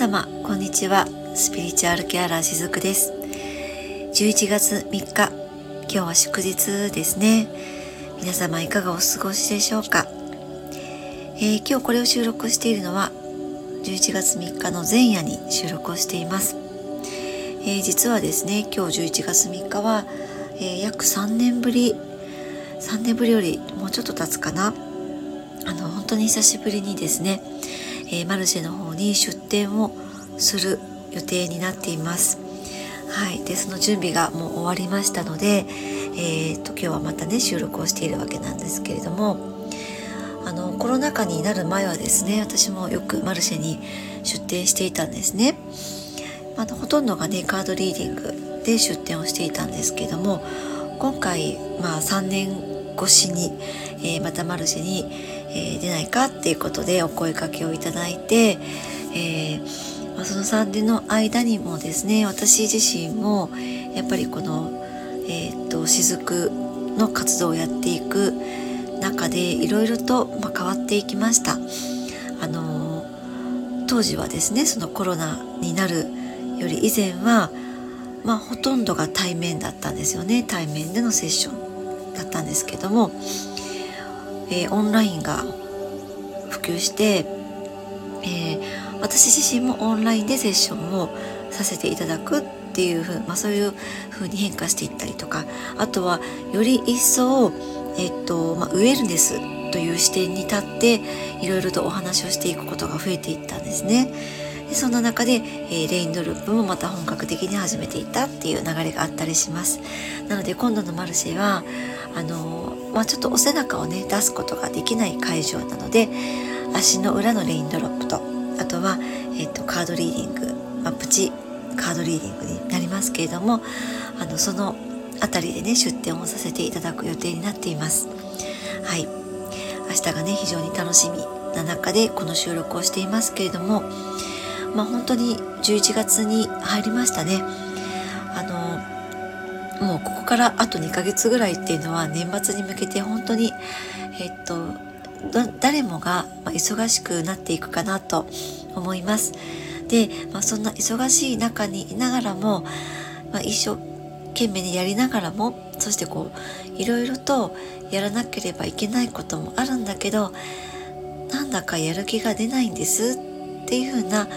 様こんにちは。スピリチュアルケアラーしずくです。11月3日今日は祝日ですね。皆様いかがお過ごしでしょうか、えー、今日これを収録しているのは11月3日の前夜に収録をしています、えー、実はですね今日11月3日は、えー、約3年ぶり3年ぶりよりもうちょっと経つかな。あの本当に久しぶりにですね、えー、マルシェの方に出店をする予定になっています。はい、でその準備がもう終わりましたので、えーと、今日はまたね収録をしているわけなんですけれどもあのコロナ禍になる前はですね私もよくマルシェに出店していたんですね。あのほとんどがねカードリーディングで出店をしていたんですけども今回、まあ、3年越しに、えー、またマルシェに、えー、出ないかっていうことでお声かけをいただいて、えー、まあ、その3年の間にもですね私自身もやっぱりこの、えーと、雫の活動をやっていく中でいろいろと、まあ、変わっていきました。あの当時はですねそのコロナになるより以前は、まあ、ほとんどが対面だったんですよね対面でのセッションだったんですけどもえー、オンラインが普及して、えー、私自身もオンラインでセッションをさせていただくっていうふう、まあ、そういう風に変化していったりとかあとはより一層、えっとまあ、ウェルネスという視点に立っていろいろとお話をしていくことが増えていったんですね。でそんな中で、えー、レインドループもまた本格的に始めていったっていう流れがあったりします。なので今度のマルシェはあのまあ、ちょっとお背中をね出すことができない会場なので足の裏のレインドロップとあとは、えーと、カードリーディング、まあ、プチカードリーディングになりますけれどもあのその辺りでね出店をさせていただく予定になっています。はい明日がね非常に楽しみな中でこの収録をしていますけれどもまあ本当に11月に入りましたね。もうここからあと2ヶ月ぐらいっていうのは年末に向けて本当にえっと誰もが忙しくなっていくかなと思います。で、まあ、そんな忙しい中にいながらも、まあ、一生懸命にやりながらもそしてこういろいろとやらなければいけないこともあるんだけどなんだかやる気が出ないんですっていうふうな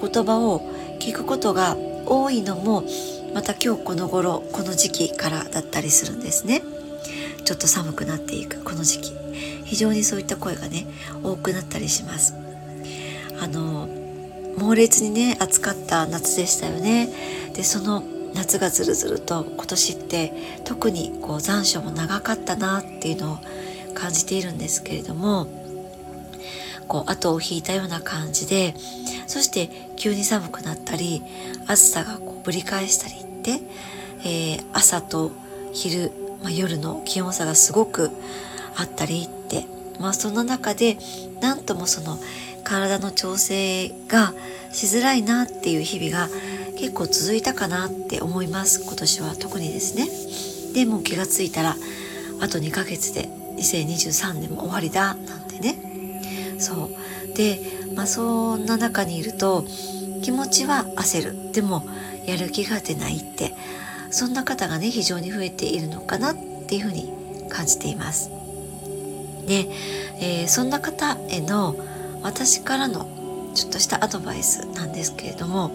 言葉を聞くことが多いのもまた今日この頃この時期からだったりするんですね。ちょっと寒くなっていくこの時期。非常にそういった声がね多くなったりします。あの猛烈にね暑かった夏でしたよね。でその夏がずるずると今年って特にこう残暑も長かったなっていうのを感じているんですけれどもこう後を引いたような感じでそして急に寒くなったり暑さがこうぶり返したり、えー、朝と昼、まあ、夜の気温差がすごくあったりって、まあ、その中でなんともその体の調整がしづらいなっていう日々が結構続いたかなって思います。今年は特にですね。でも気がついたらあと2ヶ月で2023年も終わりだなんてね。そう。でまあそんな中にいると気持ちは焦る。でもやる気が出ないってそんな方がね非常に増えているのかなっていうふうに感じています。で、えー、そんな方への私からのちょっとしたアドバイスなんですけれども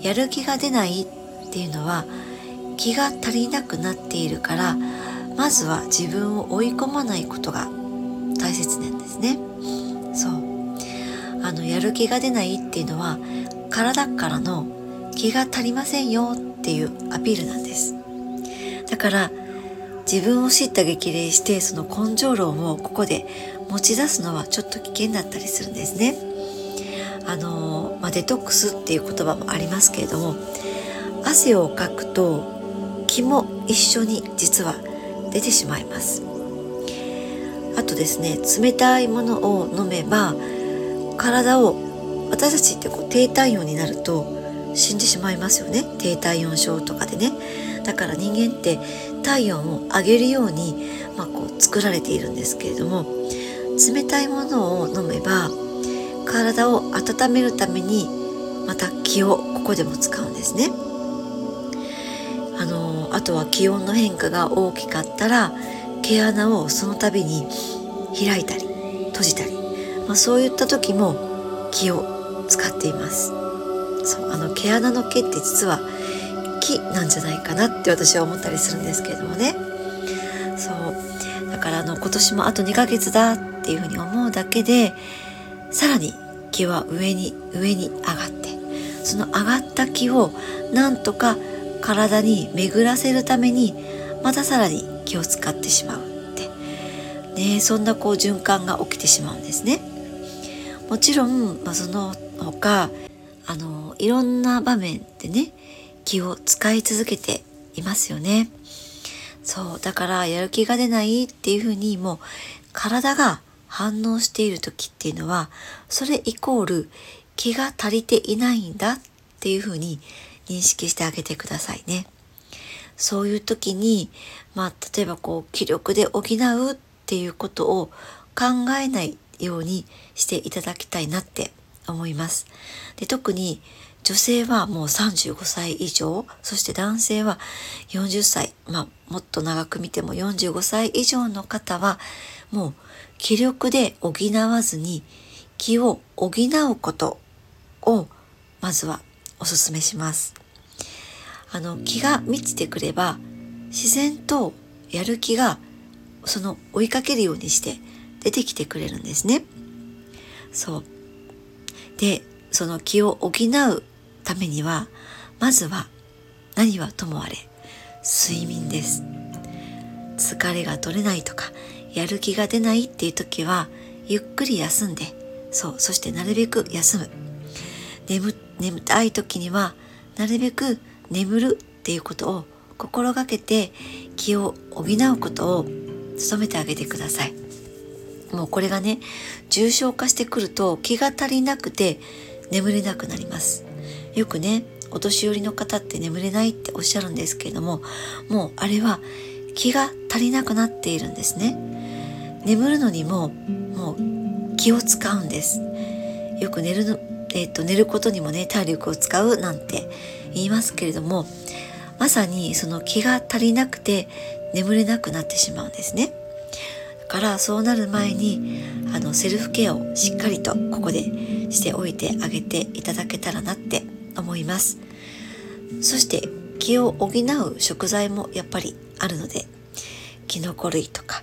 やる気が出ないっていうのは気が足りなくなっているからまずは自分を追い込まないことが大切なんですね。そうあのやる気が出ないっていうのは体からの気が足りませんよっていうアピールなんです。だから自分を知った激励してその根性論をここで持ち出すのはちょっと危険だったりするんですね。あの、まあ、デトックスっていう言葉もありますけれども汗をかくと気も一緒に実は出てしまいます。あとですね冷たいものを飲めば体を私たちってこう低体温になると死んでしまいますよね。低体温症とかでね。だから人間って体温を上げるように、まあ、こう作られているんですけれども冷たいものを飲めば体を温めるためにまた気をここでも使うんですね。あのあとは気温の変化が大きかったら毛穴をその度に開いたり閉じたり、まあ、そういった時も気を使っています。そうあの毛穴の毛って実は木なんじゃないかなって私は思ったりするんですけれどもね。そう。だからあの今年もあと2ヶ月だっていうふうに思うだけでさらに気は上に上に上がってその上がった気をなんとか体に巡らせるためにまたさらに気を使ってしまうって。ねそんなこう循環が起きてしまうんですね。もちろん、まあ、その他あのいろんな場面でね気を使い続けていますよね。そうだからやる気が出ないっていうふうにもう体が反応している時っていうのはそれイコール気が足りていないんだっていうふうに認識してあげてくださいね。そういう時に、まあ、例えばこう気力で補うっていうことを考えないようにしていただきたいなって思います。で特に女性はもう35歳以上そして男性は40歳、まあ、もっと長く見ても45歳以上の方はもう気力で補わずに気を補うことをまずはお勧めします。あの気が満ちてくれば自然とやる気がその追いかけるようにして出てきてくれるんですね。そう。で、その気を補うためには、まずは何はともあれ、睡眠です。疲れが取れないとか、やる気が出ないっていう時は、ゆっくり休んで、そう、そしてなるべく休む。眠、眠たい時には、なるべく眠るっていうことを心がけて気を補うことを努めてあげてください。もうこれがね、重症化してくると気が足りなくて眠れなくなります。よくね、お年寄りの方って眠れないっておっしゃるんですけれども、もうあれは気が足りなくなっているんですね。眠るのにももう気を使うんです。よく寝るの、えっ、と、寝ることにもね、体力を使うなんて言いますけれどもまさにその気が足りなくて眠れなくなってしまうんですね。からそうなる前にあのセルフケアをしっかりとここでしておいてあげていただけたらなって思います。そして気を補う食材もやっぱりあるのできのこ類とか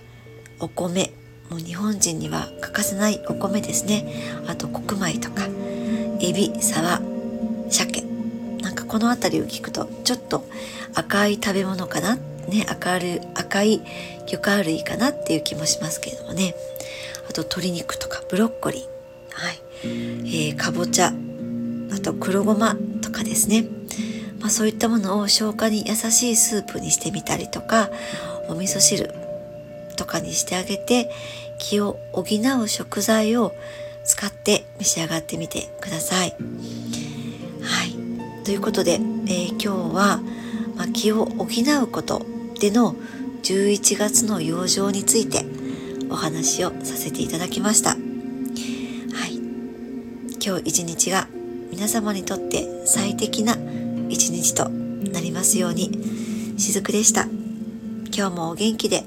お米。もう日本人には欠かせないお米ですね。あと黒米とかエビサバ鮭。なんかこの辺りを聞くとちょっと赤い食べ物かなね赤る赤い魚介類かなっていう気もしますけれどもね。あと鶏肉とかブロッコリー。はい、えー、かぼちゃ。あと黒ごまとかですね。まあ、そういったものを消化に優しいスープにしてみたりとかお味噌汁とかにしてあげて気を補う食材を使って召し上がってみてください。ということで、えー、今日は、まあ、気を補うことでの11月の養生についてお話をさせていただきました。はい。今日一日が皆様にとって最適な一日となりますように、しずくでした。今日もお元気で